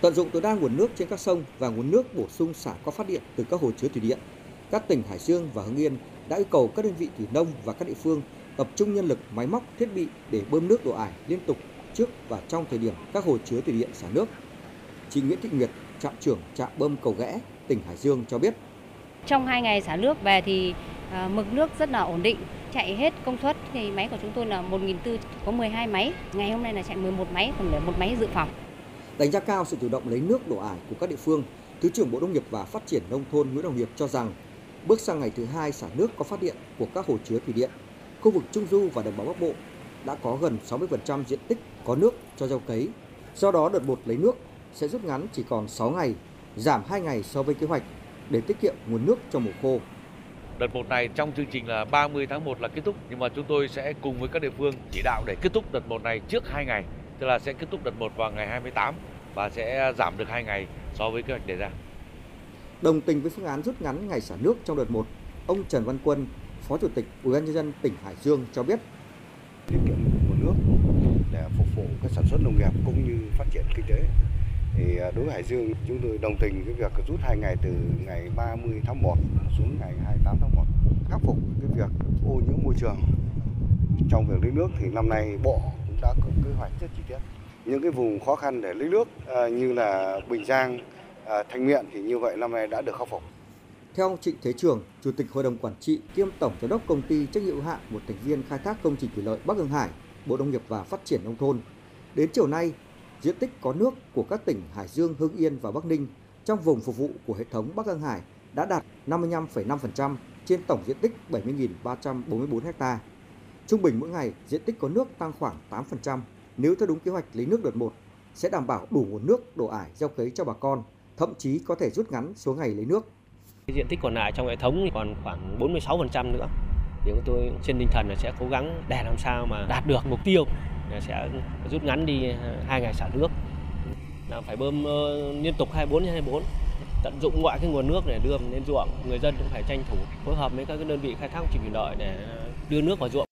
Tận dụng tối đa nguồn nước trên các sông và nguồn nước bổ sung xả qua phát điện từ các hồ chứa thủy điện, các tỉnh Hải Dương và Hưng Yên đã yêu cầu các đơn vị thủy nông và các địa phương tập trung nhân lực, máy móc, thiết bị để bơm nước đổ ải liên tục trước và trong thời điểm các hồ chứa thủy điện xả nước. Chị Nguyễn Thị Nguyệt, trạm trưởng trạm bơm cầu ghẽ, tỉnh Hải Dương cho biết. Trong 2 ngày xả nước về thì à, mực nước rất là ổn định, chạy hết công suất thì máy của chúng tôi là 1.400 có 12 máy, ngày hôm nay là chạy 11 máy, còn để một máy dự phòng. Đánh giá cao sự chủ động lấy nước đổ ải của các địa phương, Thứ trưởng Bộ Nông nghiệp và Phát triển Nông thôn Nguyễn Đồng Hiệp cho rằng bước sang ngày thứ hai xả nước có phát điện của các hồ chứa thủy điện, khu vực Trung Du và đồng bằng Bắc Bộ đã có gần 60% diện tích có nước cho gieo cấy. Do đó đợt một lấy nước sẽ rút ngắn chỉ còn 6 ngày, giảm 2 ngày so với kế hoạch để tiết kiệm nguồn nước cho mùa khô. Đợt một này trong chương trình là 30 tháng 1 là kết thúc nhưng mà chúng tôi sẽ cùng với các địa phương chỉ đạo để kết thúc đợt một này trước 2 ngày, tức là sẽ kết thúc đợt một vào ngày 28 và sẽ giảm được 2 ngày so với kế hoạch đề ra. Đồng tình với phương án rút ngắn ngày xả nước trong đợt 1, ông Trần Văn Quân, Phó Chủ tịch Ủy ban nhân dân tỉnh Hải Dương cho biết tiết kiệm nguồn nước để phục vụ cái sản xuất nông nghiệp cũng như phát triển kinh tế. Thì à, đối với Hải Dương chúng tôi đồng tình cái việc rút 2 ngày từ ngày 30 tháng 1 xuống ngày 28 tháng 1 khắc phục cái việc ô nhiễm môi trường trong việc lấy nước thì năm nay bộ đã có kế hoạch rất chi tiết những cái vùng khó khăn để lấy nước à, như là Bình Giang, à, Thanh Miện thì như vậy năm nay đã được khắc phục. Theo ông Trịnh Thế Trường, Chủ tịch Hội đồng Quản trị kiêm Tổng Giám đốc Công ty trách nhiệm hữu hạn một thành viên khai thác công trình thủy lợi Bắc Hưng Hải, Bộ Nông nghiệp và Phát triển Nông thôn, đến chiều nay, diện tích có nước của các tỉnh Hải Dương, Hưng Yên và Bắc Ninh trong vùng phục vụ của hệ thống Bắc Hưng Hải đã đạt 55,5% trên tổng diện tích 70.344 ha. Trung bình mỗi ngày, diện tích có nước tăng khoảng 8%. Nếu theo đúng kế hoạch lấy nước đợt 1, sẽ đảm bảo đủ nguồn nước đổ ải gieo cấy cho bà con, thậm chí có thể rút ngắn số ngày lấy nước. Cái diện tích còn lại trong hệ thống còn khoảng 46% nữa. Thì chúng tôi trên tinh thần là sẽ cố gắng để làm sao mà đạt được mục tiêu là sẽ rút ngắn đi hai ngày xả nước. Là phải bơm ờ, liên tục 24 trên 24 tận dụng mọi cái nguồn nước để đưa lên ruộng người dân cũng phải tranh thủ phối hợp với các đơn vị khai thác thủy lợi để đưa nước vào ruộng